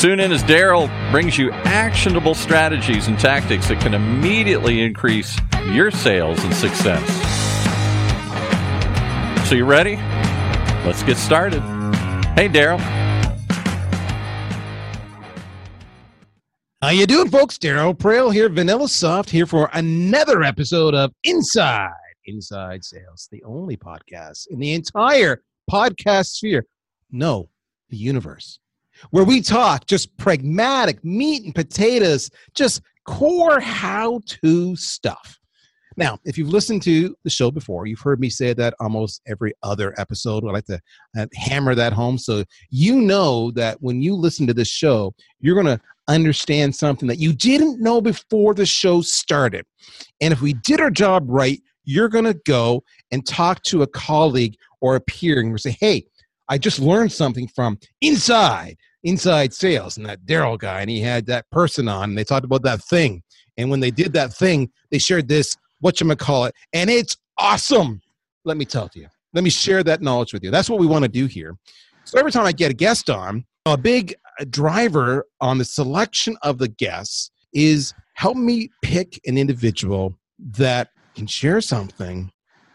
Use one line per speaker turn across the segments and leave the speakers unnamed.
Tune in as Daryl brings you actionable strategies and tactics that can immediately increase your sales and success. So, you ready? Let's get started. Hey, Daryl.
How you doing, folks? Daryl Praill here, VanillaSoft, here for another episode of Inside Inside Sales, the only podcast in the entire podcast sphere. No, the universe where we talk just pragmatic meat and potatoes, just core how to stuff. Now, if you've listened to the show before, you've heard me say that almost every other episode. I like to uh, hammer that home so you know that when you listen to this show, you're going to understand something that you didn't know before the show started. And if we did our job right, you're going to go and talk to a colleague or a peer and say, hey, I just learned something from inside inside sales and that Daryl guy, and he had that person on, and they talked about that thing. And when they did that thing, they shared this, what you call it, and it's awesome. Let me tell you. Let me share that knowledge with you. That's what we want to do here. So every time I get a guest on, a big uh, driver on the selection of the guests is help me pick an individual that can share something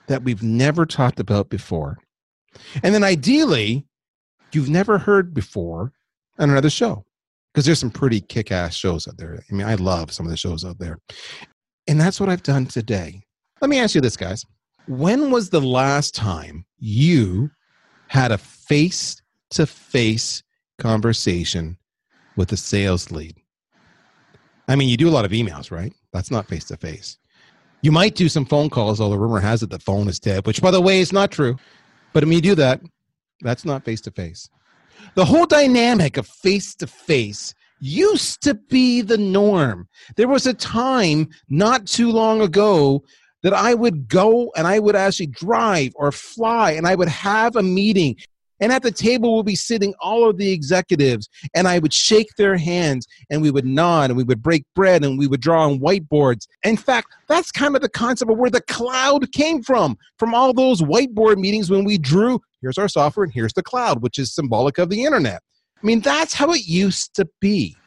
that we've never talked about before. And then ideally, you've never heard before, on another show because there's some pretty kick-ass shows out there. I mean, I love some of the shows out there. And that's what I've done today. Let me ask you this, guys. When was the last time you had a face-to-face conversation with a sales lead? I mean, you do a lot of emails, right? That's not face-to-face. You might do some phone calls, although rumor has it the phone is dead, which by the way is not true. But mean, you do that. That's not face-to-face. The whole dynamic of face to face used to be the norm. There was a time not too long ago that I would go and I would actually drive or fly and I would have a meeting. And at the table would be sitting all of the executives, and I would shake their hands, and we would nod, and we would break bread, and we would draw on whiteboards. In fact, that's kind of the concept of where the cloud came from, from all those whiteboard meetings when we drew here's our software and here's the cloud, which is symbolic of the internet. I mean, that's how it used to be.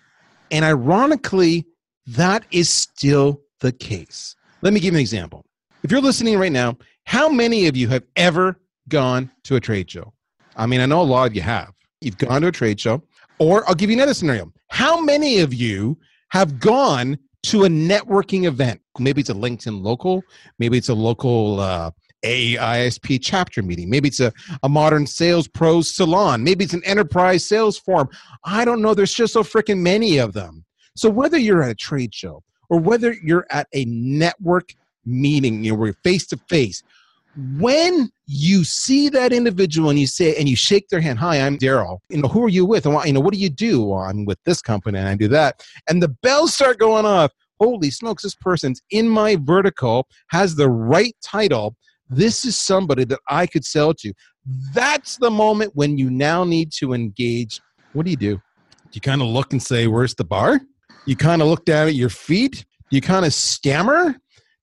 And ironically, that is still the case. Let me give you an example. If you're listening right now, how many of you have ever gone to a trade show? I mean, I know a lot of you have. You've gone to a trade show. Or I'll give you another scenario. How many of you have gone to a networking event? Maybe it's a LinkedIn local, maybe it's a local uh, AISP chapter meeting. Maybe it's a, a modern sales pros salon. Maybe it's an enterprise sales forum. I don't know. There's just so freaking many of them. So whether you're at a trade show or whether you're at a network meeting, you know, we're face to face, when you see that individual and you say and you shake their hand, "Hi, I'm Daryl. You know, who are you with? And you know, what do you do? Well, I'm with this company and I do that." And the bells start going off. Holy smokes! This person's in my vertical, has the right title, this is somebody that I could sell to. That's the moment when you now need to engage. What do you do? You kind of look and say, Where's the bar? You kind of look down at your feet. You kind of stammer.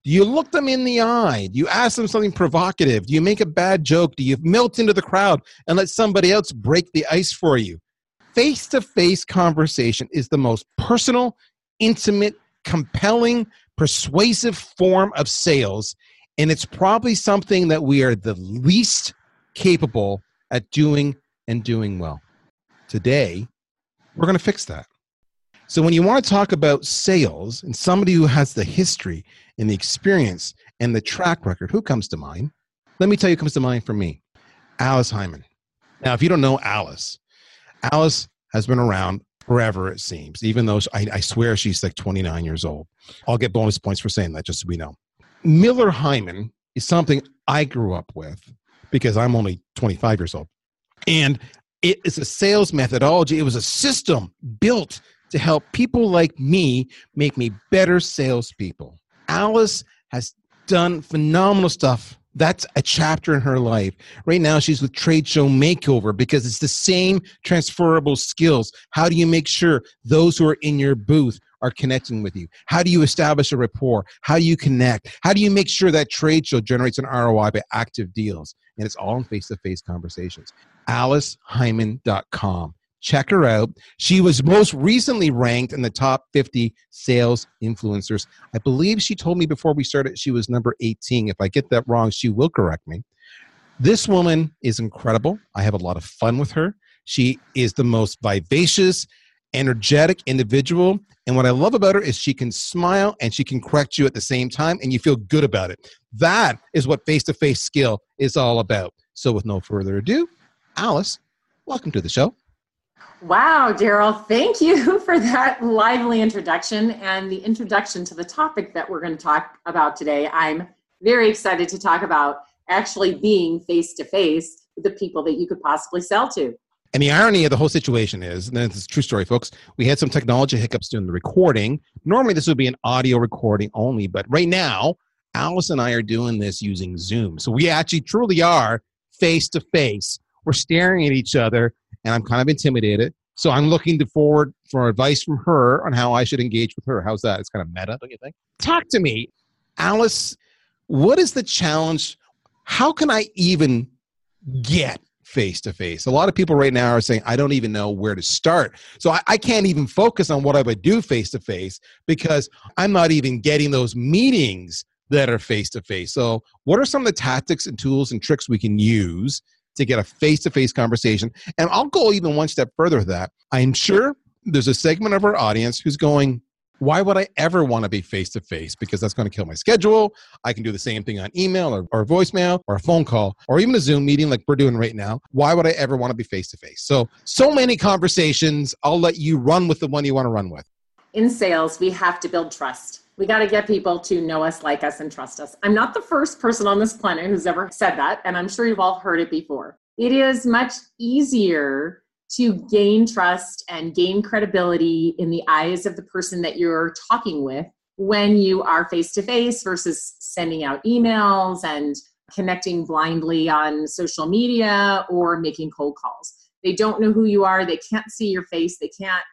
Do you look them in the eye? Do you ask them something provocative? Do you make a bad joke? Do you melt into the crowd and let somebody else break the ice for you? Face to face conversation is the most personal, intimate, compelling, persuasive form of sales and it's probably something that we are the least capable at doing and doing well. Today, we're going to fix that. So, when you want to talk about sales and somebody who has the history and the experience and the track record, who comes to mind? Let me tell you, comes to mind for me Alice Heiman. Now, if you don't know Alice, Alice has been around forever, it seems, even though I, I swear she's like 29 years old. I'll get bonus points for saying that, just so we know. Miller Heiman is something I grew up with because I'm only 25 years old. And it is a sales methodology. It was a system built to help people like me make me better salespeople. Alice has done phenomenal stuff. That's a chapter in her life. Right now, she's with Trade Show Makeover because it's the same transferable skills. How do you make sure those who are in your booth are connecting with you? How do you establish a rapport? How do you connect? How do you make sure that trade show generates an ROI by active deals? And it's all in face to face conversations. AliceHeiman.com. Check her out. She was most recently ranked in the top 50 sales influencers. I believe she told me before we started she was number 18. If I get that wrong, she will correct me. This woman is incredible. I have a lot of fun with her. She is the most vivacious, energetic individual. And what I love about her is she can smile and she can correct you at the same time, and you feel good about it. That is what face to face skill is all about. So, with no further ado, Alice, welcome to the show.
Wow, Daryl, thank you for that lively introduction and the introduction to the topic that we're going to talk about today. I'm very excited to talk about actually being face to face with the people that you could possibly sell to.
And the irony of the whole situation is, and this is true story, folks, we had some technology hiccups during the recording. Normally, this would be an audio recording only, but right now, Alice and I are doing this using Zoom. So we actually truly are face to face. We're staring at each other and I'm kind of intimidated. So I'm looking to forward for advice from her on how I should engage with her. How's that? It's kind of meta, don't you think? Talk to me, Alice. What is the challenge? How can I even get face to face? A lot of people right now are saying, I don't even know where to start. So I, I can't even focus on what I would do face to face because I'm not even getting those meetings that are face to face. So, what are some of the tactics and tools and tricks we can use to get a face to face conversation. And I'll go even one step further with that. I'm sure there's a segment of our audience who's going, why would I ever want to be face to face? Because that's going to kill my schedule. I can do the same thing on email or, or voicemail or a phone call or even a Zoom meeting like we're doing right now. Why would I ever want to be face to face? So, so many conversations. I'll let you run with the one you want to run with.
In sales, we have to build trust. We got to get people to know us, like us, and trust us. I'm not the first person on this planet who's ever said that, and I'm sure you've all heard it before. It is much easier to gain trust and gain credibility in the eyes of the person that you're talking with when you are face to face versus sending out emails and connecting blindly on social media or making cold calls. They don't know who you are, they can't see your face, they can't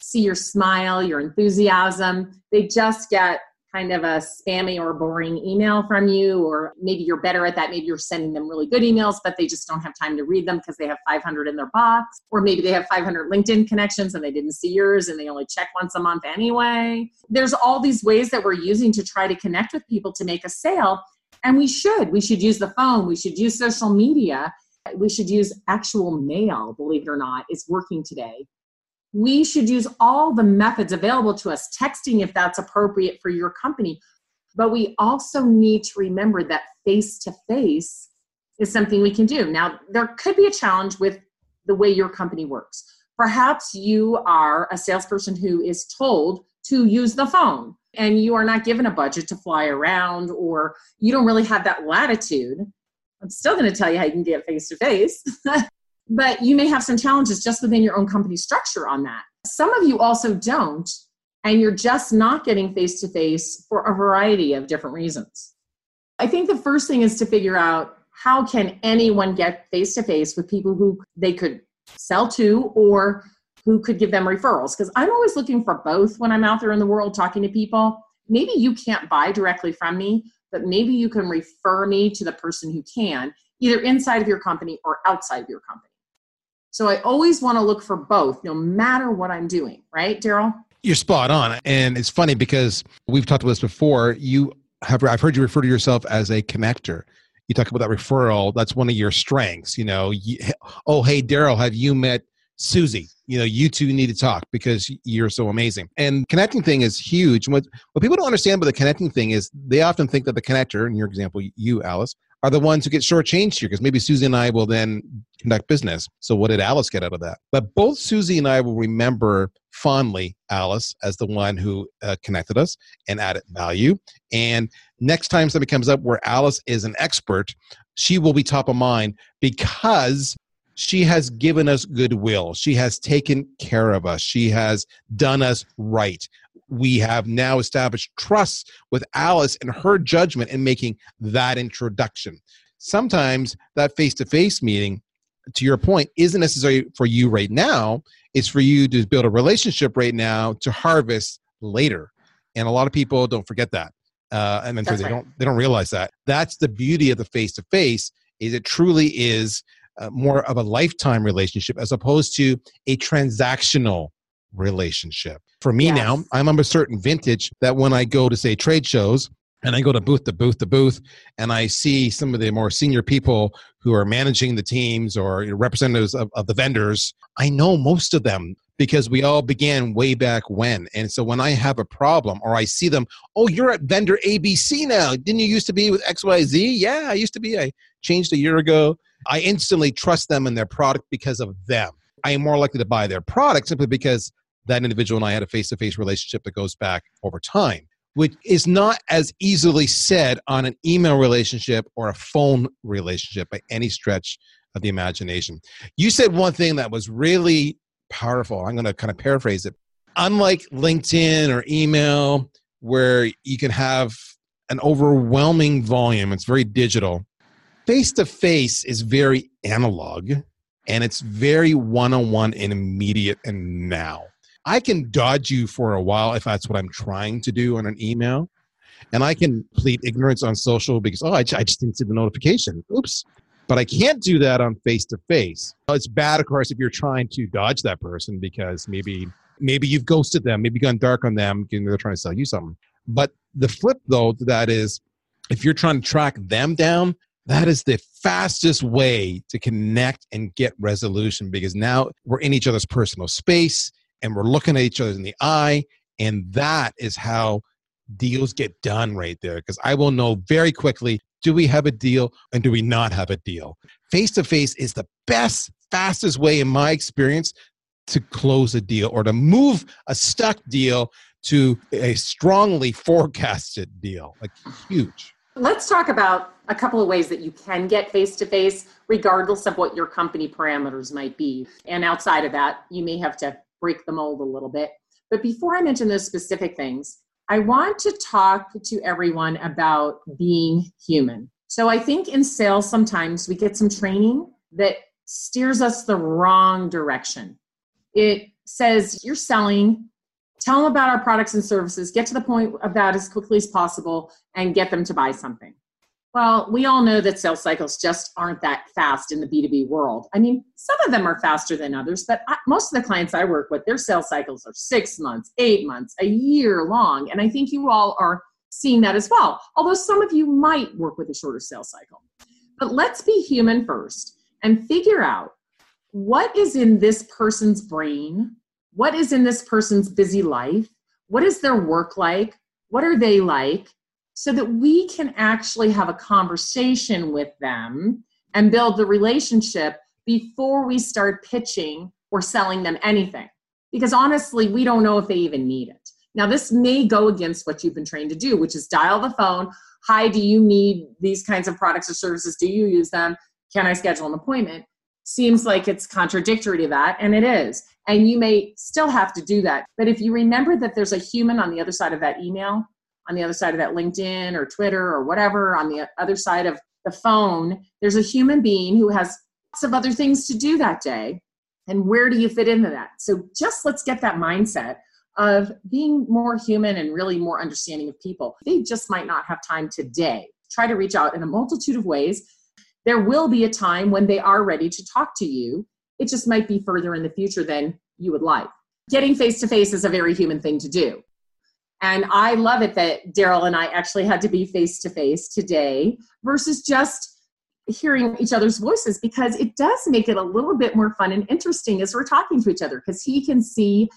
see your smile, your enthusiasm. They just get kind of a spammy or boring email from you, or maybe you're better at that. Maybe you're sending them really good emails, but they just don't have time to read them because they have 500 in their box, or maybe they have 500 LinkedIn connections and they didn't see yours and they only check once a month anyway. There's all these ways that we're using to try to connect with people to make a sale. And we should. We should use the phone, we should use social media. We should use actual mail, believe it or not, is working today we should use all the methods available to us, texting if that's appropriate for your company. But we also need to remember that face to face is something we can do. Now, there could be a challenge with the way your company works. Perhaps you are a salesperson who is told to use the phone and you are not given a budget to fly around or you don't really have that latitude. I'm still going to tell you how you can get face to face. But you may have some challenges just within your own company structure on that. Some of you also don't, and you're just not getting face to face for a variety of different reasons. I think the first thing is to figure out how can anyone get face to face with people who they could sell to or who could give them referrals because I'm always looking for both when I'm out there in the world talking to people. Maybe you can't buy directly from me, but maybe you can refer me to the person who can, either inside of your company or outside of your company. So I always want to look for both, no matter what I'm doing, right, Daryl?
You're spot on. And it's funny because we've talked about this before. You have, I've heard you refer to yourself as a connector. You talk about that referral. That's one of your strengths. You know, you, oh, hey, Daryl, have you met Susie? You know, you two need to talk because you're so amazing. And connecting thing is huge. What, what people don't understand about the connecting thing is they often think that the connector, in your example, you, Alice, are the ones who get shortchanged here because maybe Susie and I will then conduct business. So what did Alice get out of that? But both Susie and I will remember fondly Alice as the one who uh, connected us and added value. And next time something comes up where Alice is an expert, she will be top of mind because she has given us goodwill. She has taken care of us. She has done us right. We have now established trust with Alice and her judgment in making that introduction. Sometimes that face to face meeting, to your point, isn't necessary for you right now. It's for you to build a relationship right now to harvest later. And a lot of people don't forget that. Uh, and then they right. don't they don't realize that. That's the beauty of the face to face is it truly is uh, more of a lifetime relationship as opposed to a transactional relationship. For me yes. now, I'm of a certain vintage that when I go to say trade shows and I go to booth to booth to booth and I see some of the more senior people who are managing the teams or representatives of, of the vendors, I know most of them because we all began way back when. And so when I have a problem or I see them, oh, you're at vendor ABC now. Didn't you used to be with XYZ? Yeah, I used to be. I changed a year ago. I instantly trust them and their product because of them. I am more likely to buy their product simply because that individual and I had a face to face relationship that goes back over time, which is not as easily said on an email relationship or a phone relationship by any stretch of the imagination. You said one thing that was really powerful. I'm going to kind of paraphrase it. Unlike LinkedIn or email, where you can have an overwhelming volume, it's very digital face to face is very analog and it's very one on one and immediate and now. I can dodge you for a while if that's what I'm trying to do on an email. And I can plead ignorance on social because, oh, I, I just didn't see the notification. Oops. But I can't do that on face to face. It's bad, of course, if you're trying to dodge that person because maybe maybe you've ghosted them, maybe gone dark on them, they're trying to sell you something. But the flip, though, to that is if you're trying to track them down, that is the fastest way to connect and get resolution because now we're in each other's personal space and we're looking at each other in the eye and that is how deals get done right there because i will know very quickly do we have a deal and do we not have a deal? Face to face is the best fastest way in my experience to close a deal or to move a stuck deal to a strongly forecasted deal like huge.
Let's talk about a couple of ways that you can get face to face, regardless of what your company parameters might be. And outside of that, you may have to break the mold a little bit. But before I mention those specific things, I want to talk to everyone about being human. So I think in sales, sometimes we get some training that steers us the wrong direction. It says you're selling tell them about our products and services, get to the point of that as quickly as possible, and get them to buy something. Well, we all know that sales cycles just aren't that fast in the B2B world. I mean, some of them are faster than others, but I, most of the clients I work with, their sales cycles are six months, eight months, a year long. And I think you all are seeing that as well, although some of you might work with a shorter sales cycle. But let's be human first and figure out what is in this person's brain what is in this person's busy life? What is their work like? What are they like? So that we can actually have a conversation with them and build the relationship before we start pitching or selling them anything. Because honestly, we don't know if they even need it. Now, this may go against what you've been trained to do, which is dial the phone. Hi, do you need these kinds of products or services? Do you use them? Can I schedule an appointment? Seems like it's contradictory to that, and it is. And you may still have to do that. But if you remember that there's a human on the other side of that email, on the other side of that LinkedIn or Twitter or whatever, on the other side of the phone, there's a human being who has lots of other things to do that day. And where do you fit into that? So just let's get that mindset of being more human and really more understanding of people. They just might not have time today. Try to reach out in a multitude of ways. There will be a time when they are ready to talk to you it just might be further in the future than you would like. Getting face to face is a very human thing to do. And I love it that Daryl and I actually had to be face to face today versus just hearing each other's voices because it does make it a little bit more fun and interesting as we're talking to each other because he can see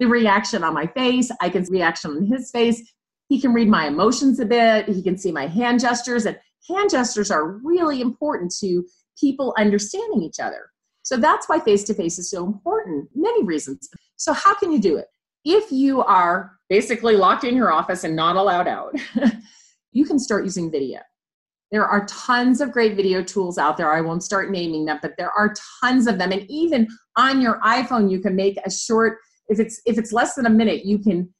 the reaction on my face, I can see reaction on his face. He can read my emotions a bit, he can see my hand gestures and hand gestures are really important to people understanding each other. So that's why face to face is so important, many reasons. So, how can you do it? If you are basically locked in your office and not allowed out, you can start using video. There are tons of great video tools out there. I won't start naming them, but there are tons of them. And even on your iPhone, you can make a short, if it's if it's less than a minute, you can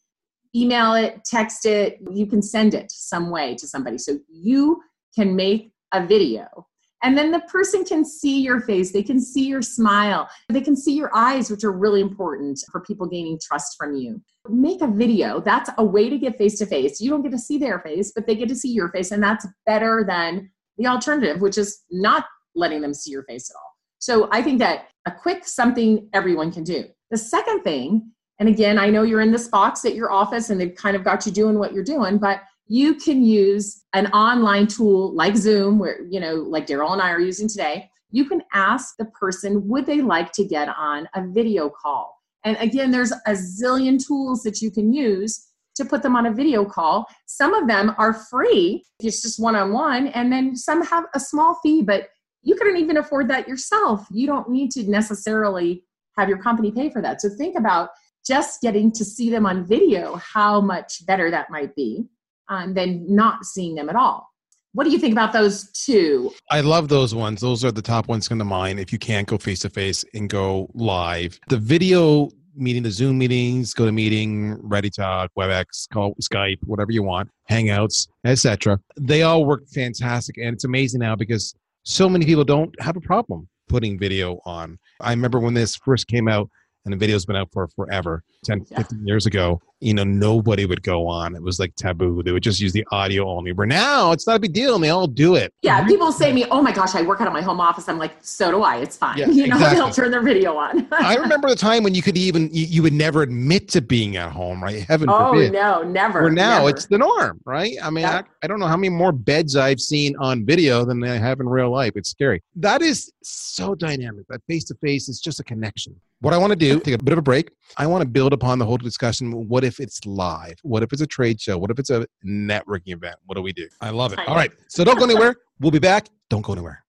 email it, text it, you can send it some way to somebody. So you can make a video and then the person can see your face, they can see your smile, they can see your eyes, which are really important for people gaining trust from you. Make a video. That's a way to get face to face. You don't get to see their face, but they get to see your face, and that's better than the alternative, which is not letting them see your face at all. So I think that a quick something everyone can do. The second thing, and again, I know you're in this box at your office and they've kind of got you doing what you're doing, but you can use an online tool like Zoom, where, you know, like Daryl and I are using today. You can ask the person, would they like to get on a video call? And again, there's a zillion tools that you can use to put them on a video call. Some of them are free, it's just one on one, and then some have a small fee, but you couldn't even afford that yourself. You don't need to necessarily have your company pay for that. So think about just getting to see them on video, how much better that might be um, than not seeing them at all. What do you think about those two?
I love those ones. Those are the top ones come to mind. If you can't go face to face and go live, the video meeting, the Zoom meetings, go to meeting, ReadyTalk, WebEx, call Skype, whatever you want, Hangouts, etc. They all work fantastic, and it's amazing now because so many people don't have a problem putting video on. I remember when this first came out, and the video's been out for forever 10 yeah. 15 years ago you know nobody would go on. It was like taboo. They would just use the audio only. But now it's not a big deal and they all do it.
Yeah people say to me oh my gosh i work out of my home office. I'm like so do i. It's fine. Yeah, you know exactly. they'll turn their video on.
I remember the time when you could even you, you, would never admit to being at home right? Heaven
oh
forbid.
no never
where now
never.
it's the norm right? I mean I, I don't know how many more beds i've seen on video than i have in real life. It's scary. That is so dynamic that face to face is just a connection what I want to do, take a bit of a break. I want to build upon the whole discussion. What if it's live? What if it's a trade show? What if it's a networking event? What do we do? I love it. All right. So don't go anywhere. We'll be back. Don't go anywhere.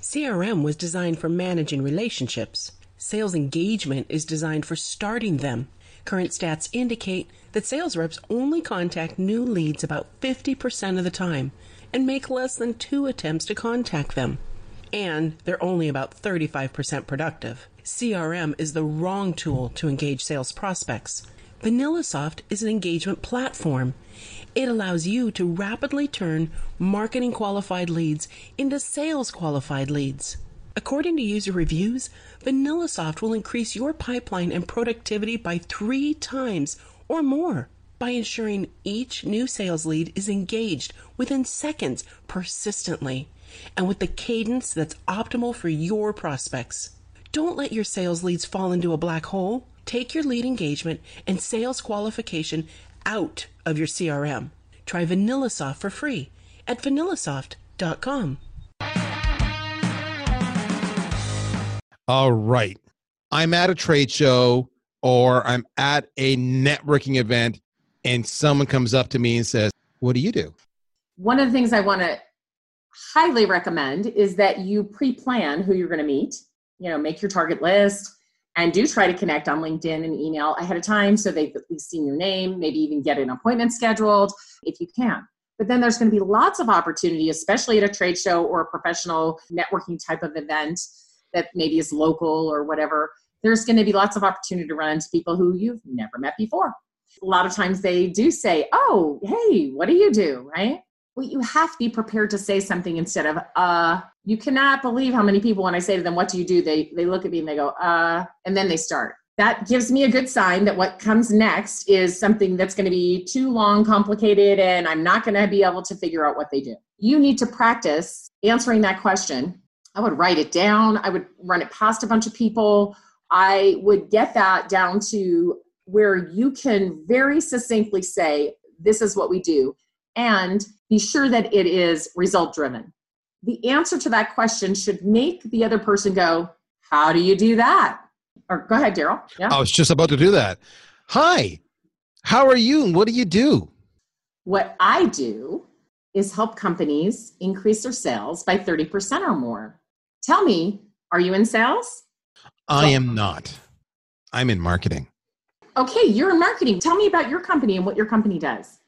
CRM was designed for managing relationships. Sales engagement is designed for starting them. Current stats indicate that sales reps only contact new leads about 50% of the time and make less than two attempts to contact them and they're only about 35% productive. CRM is the wrong tool to engage sales prospects. VanillaSoft is an engagement platform. It allows you to rapidly turn marketing qualified leads into sales qualified leads. According to user reviews, VanillaSoft will increase your pipeline and productivity by three times or more by ensuring each new sales lead is engaged within seconds persistently and with the cadence that's optimal for your prospects. Don't let your sales leads fall into a black hole. Take your lead engagement and sales qualification out of your CRM. Try VanillaSoft for free at vanillasoft.com.
All right. I'm at a trade show or I'm at a networking event and someone comes up to me and says, What do you do?
One of the things I want to highly recommend is that you pre-plan who you're going to meet you know make your target list and do try to connect on linkedin and email ahead of time so they've at least seen your name maybe even get an appointment scheduled if you can. But then there's going to be lots of opportunity especially at a trade show or a professional networking type of event that maybe is local or whatever there's going to be lots of opportunity to run into people who you've never met before. A lot of times they do say oh hey what do you do? Right well, you have to be prepared to say something instead of uh you cannot believe how many people when i say to them what do you do they they look at me and they go uh and then they start. That gives me a good sign that what comes next is something that's going to be too long complicated and i'm not going to be able to figure out what they do. You need to practice answering that question. I would write it down. I would run it past a bunch of people. I would get that down to where you can very succinctly say this is what we do and be sure that it is result driven. The answer to that question should make the other person go, How do you do that? Or go ahead, Daryl.
Yeah. I was just about to do that. Hi, how are you and what do you do?
What I do is help companies increase their sales by 30% or more. Tell me, are you in sales?
I am not. I'm in marketing.
Okay, you're in marketing. Tell me about your company and what your company does.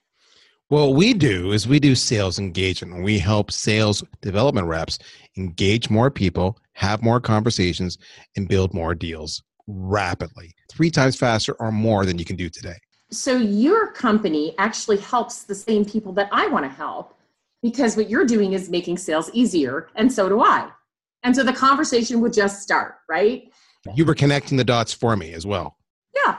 What we do is we do sales engagement. We help sales development reps engage more people, have more conversations, and build more deals rapidly, three times faster or more than you can do today.
So, your company actually helps the same people that I want to help because what you're doing is making sales easier, and so do I. And so the conversation would just start, right?
You were connecting the dots for me as well.
Yeah.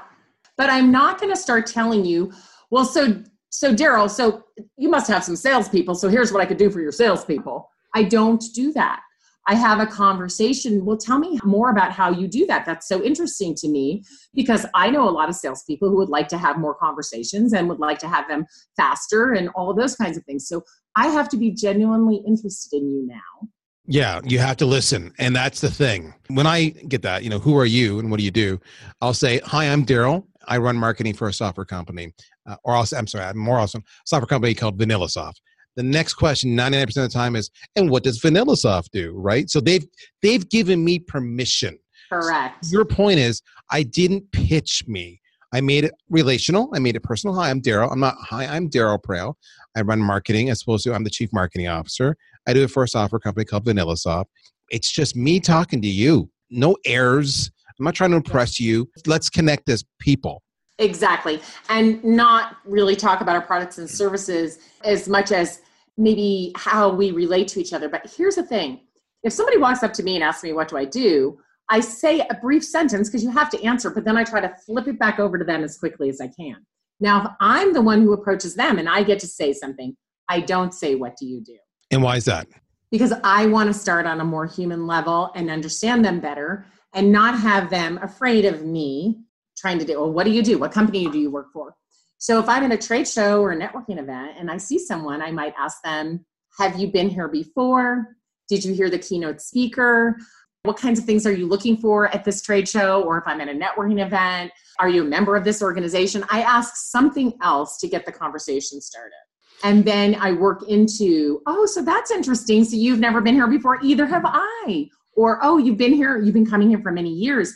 But I'm not going to start telling you, well, so so Daryl, so you must have some salespeople. So here's what I could do for your salespeople. I don't do that. I have a conversation. Well, tell me more about how you do that. That's so interesting to me because I know a lot of salespeople who would like to have more conversations and would like to have them faster and all those kinds of things. So I have to be genuinely interested in you now.
Yeah, you have to listen. And that's the thing. When I get that, you know, who are you and what do you do? I'll say, Hi, I'm Daryl. I run marketing for a software company uh, or also, I'm sorry, I'm more awesome software company called VanillaSoft. The next question, 99% of the time, is, and what does VanillaSoft do? Right. So they've they've given me permission.
Correct.
So your point is, I didn't pitch me. I made it relational. I made it personal. Hi, I'm Daryl. I'm not. Hi, I'm Daryl Praill. I run marketing as opposed to I'm the chief marketing officer. I do it for a software company called VanillaSoft. It's just me talking to you. No airs. I'm not trying to impress you. Let's connect as people.
Exactly. And not really talk about our products and services as much as maybe how we relate to each other. But here's the thing if somebody walks up to me and asks me, What do I do? I say a brief sentence because you have to answer, but then I try to flip it back over to them as quickly as I can. Now, if I'm the one who approaches them and I get to say something, I don't say, What do you do?
And why is that?
Because I want to start on a more human level and understand them better and not have them afraid of me trying to do well what do you do? What company do you work for? So if i'm at a trade show or a networking event and i see someone i might ask them have you been here before? Did you hear the keynote speaker? What kinds of things are you looking for at this trade show or if i'm at a networking event? Are you a member of this organization? I ask something else to get the conversation started. And then i work into oh so that's interesting. So you've never been here before. Either have i or oh you've been here you've been coming here for many years.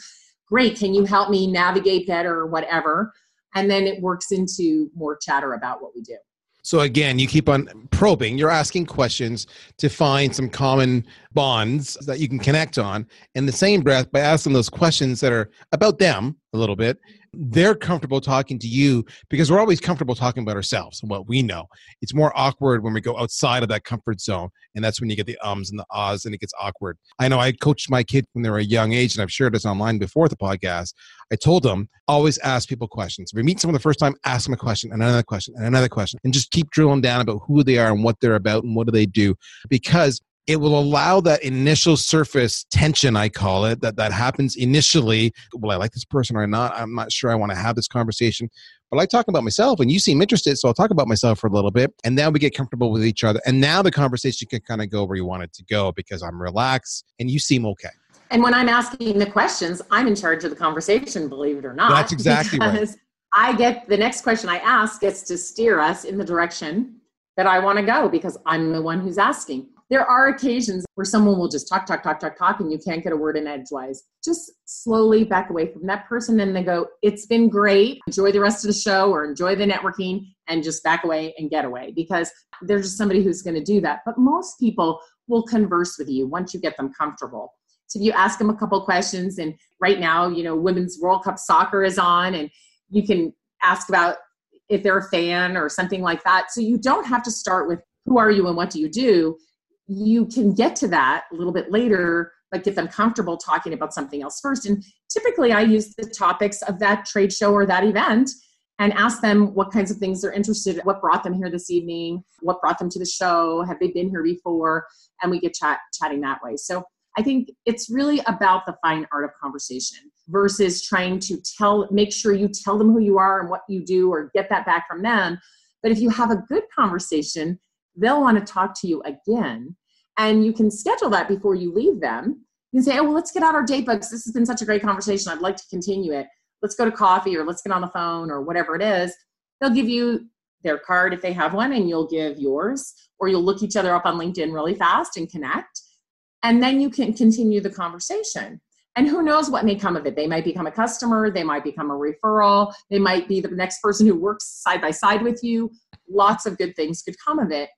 Great can you help me navigate better or whatever? And then it works into more chatter about what we do.
So again you keep on probing. You're asking questions to find some common bonds that you can connect on. In the same breath by asking those questions that are about them a little bit they're comfortable talking to you because we're always comfortable talking about ourselves and what we know. It's more awkward when we go outside of that comfort zone, and that's when you get the ums and the ahs, and it gets awkward. I know I coached my kid when they were a young age, and I've shared this online before the podcast. I told them always ask people questions. If you meet someone the first time, ask them a question and another question and another question, and just keep drilling down about who they are and what they're about and what do they do, because it will allow that initial surface tension i call it that that happens initially. Well i like this person or not? I'm not sure i want to have this conversation. But i talk about myself and you seem interested so i'll talk about myself for a little bit and then we get comfortable with each other and now the conversation can kind of go where you want it to go because i'm relaxed and you seem okay.
And when i'm asking the questions i'm in charge of the conversation believe it or not
that's exactly right.
Because i get the next question i ask gets to steer us in the direction that i want to go because i'm the one who's asking there are occasions where someone will just talk, talk, talk, talk, talk, and you can't get a word in edgewise. Just slowly back away from that person and they go, It's been great. Enjoy the rest of the show or enjoy the networking and just back away and get away because there's just somebody who's going to do that. But most people will converse with you once you get them comfortable. So if you ask them a couple questions, and right now, you know, Women's World Cup soccer is on, and you can ask about if they're a fan or something like that. So you don't have to start with who are you and what do you do you can get to that a little bit later but get them comfortable talking about something else first. And typically i use the topics of that trade show or that event and ask them what kinds of things they're interested in what brought them here this evening what brought them to the show have they been here before? And we get chat chatting that way. So i think it's really about the fine art of conversation versus trying to tell make sure you tell them who you are and what you do or get that back from them. But if you have a good conversation they'll want to talk to you again. And you can schedule that before you leave them. You can say, oh, well, let's get out our date books. This has been such a great conversation. I'd like to continue it. Let's go to coffee or let's get on the phone or whatever it is. They'll give you their card if they have one, and you'll give yours, or you'll look each other up on LinkedIn really fast and connect. And then you can continue the conversation. And who knows what may come of it? They might become a customer, they might become a referral, they might be the next person who works side by side with you. Lots of good things could come of it.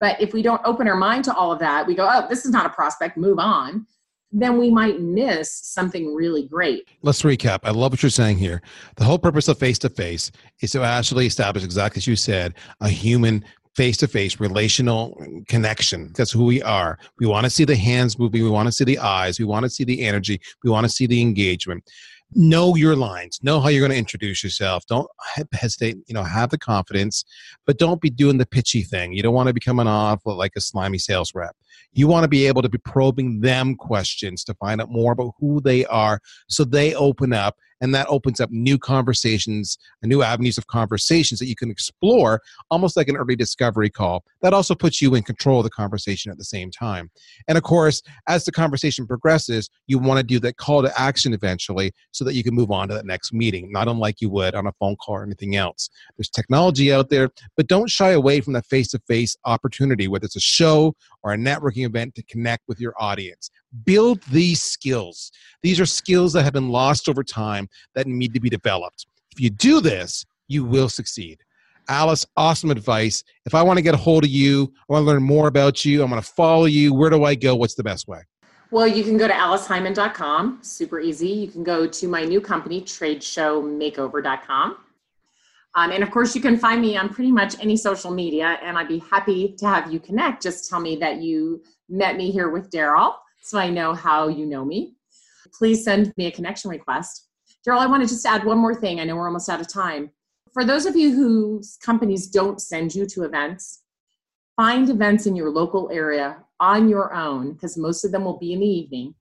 But if we don't open our mind to all of that, we go, oh, this is not a prospect, move on then we might miss something really great.
Let's recap. I love what you're saying here. The whole purpose of face to face is to actually establish, exactly as you said, a human face to face relational connection. That's who we are. We want to see the hands moving. We want to see the eyes. We want to see the energy. We want to see the engagement know your lines know how you're going to introduce yourself don't hesitate you know have the confidence but don't be doing the pitchy thing. You don't want to be coming off like a slimy sales rep. You want to be able to be probing them questions to find out more about who they are so they open up and that opens up new conversations and new avenues of conversations that you can explore almost like an early discovery call that also puts you in control of the conversation at the same time. And of course as the conversation progresses you want to do that call to action eventually so that you can move on to that next meeting not unlike you would on a phone call or anything else. There's technology out there but don't shy away from that face-to-face opportunity whether it's a show or a networking event to connect with your audience. Build these skills. These are skills that have been lost over time that need to be developed. If you do this, you will succeed. Alice, awesome advice. If I want to get a hold of you, I want to learn more about you, I'm going to follow you. Where do I go? What's the best way?
Well, you can go to aliceheiman.com, super easy. You can go to my new company, tradeshowmakeover.com. Um, and of course, you can find me on pretty much any social media, and I'd be happy to have you connect. Just tell me that you met me here with Daryl, so I know how you know me. Please send me a connection request. Daryl, I want to just add one more thing. I know we're almost out of time. For those of you whose companies don't send you to events, find events in your local area on your own, because most of them will be in the evening,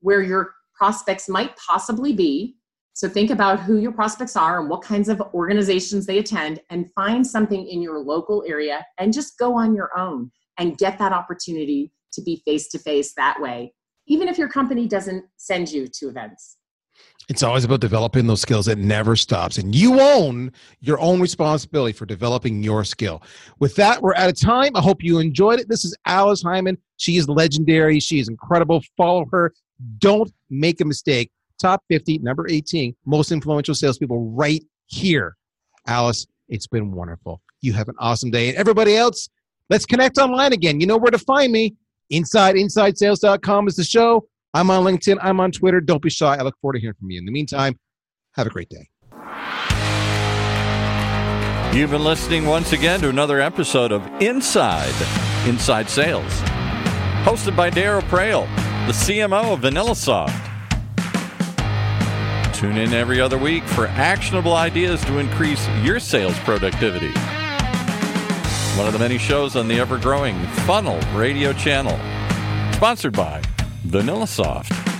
where your prospects might possibly be. So think about who your prospects are and what kinds of organizations they attend, and find something in your local area and just go on your own and get that opportunity to be face to face that way, even if your company doesn't send you to events.
It's always about developing those skills. It never stops. And you own your own responsibility for developing your skill. With that, we're out of time. I hope you enjoyed it. This is Alice Heiman. She is legendary. She is incredible. Follow her. Don't make a mistake. Top 50, number 18, most influential salespeople right here. Alice, it's been wonderful. You have an awesome day. And everybody else, let's connect online again. You know where to find me. Inside InsideSales.com is the show. I'm on LinkedIn. I'm on Twitter. Don't be shy. I look forward to hearing from you. In the meantime, have a great day.
You've been listening once again to another episode of Inside Inside Sales, hosted by Daryl Praill, the CMO of VanillaSoft. Tune in every other week for actionable ideas to increase your sales productivity one of the many shows on the ever growing Funnel radio channel. Sponsored by VanillaSoft.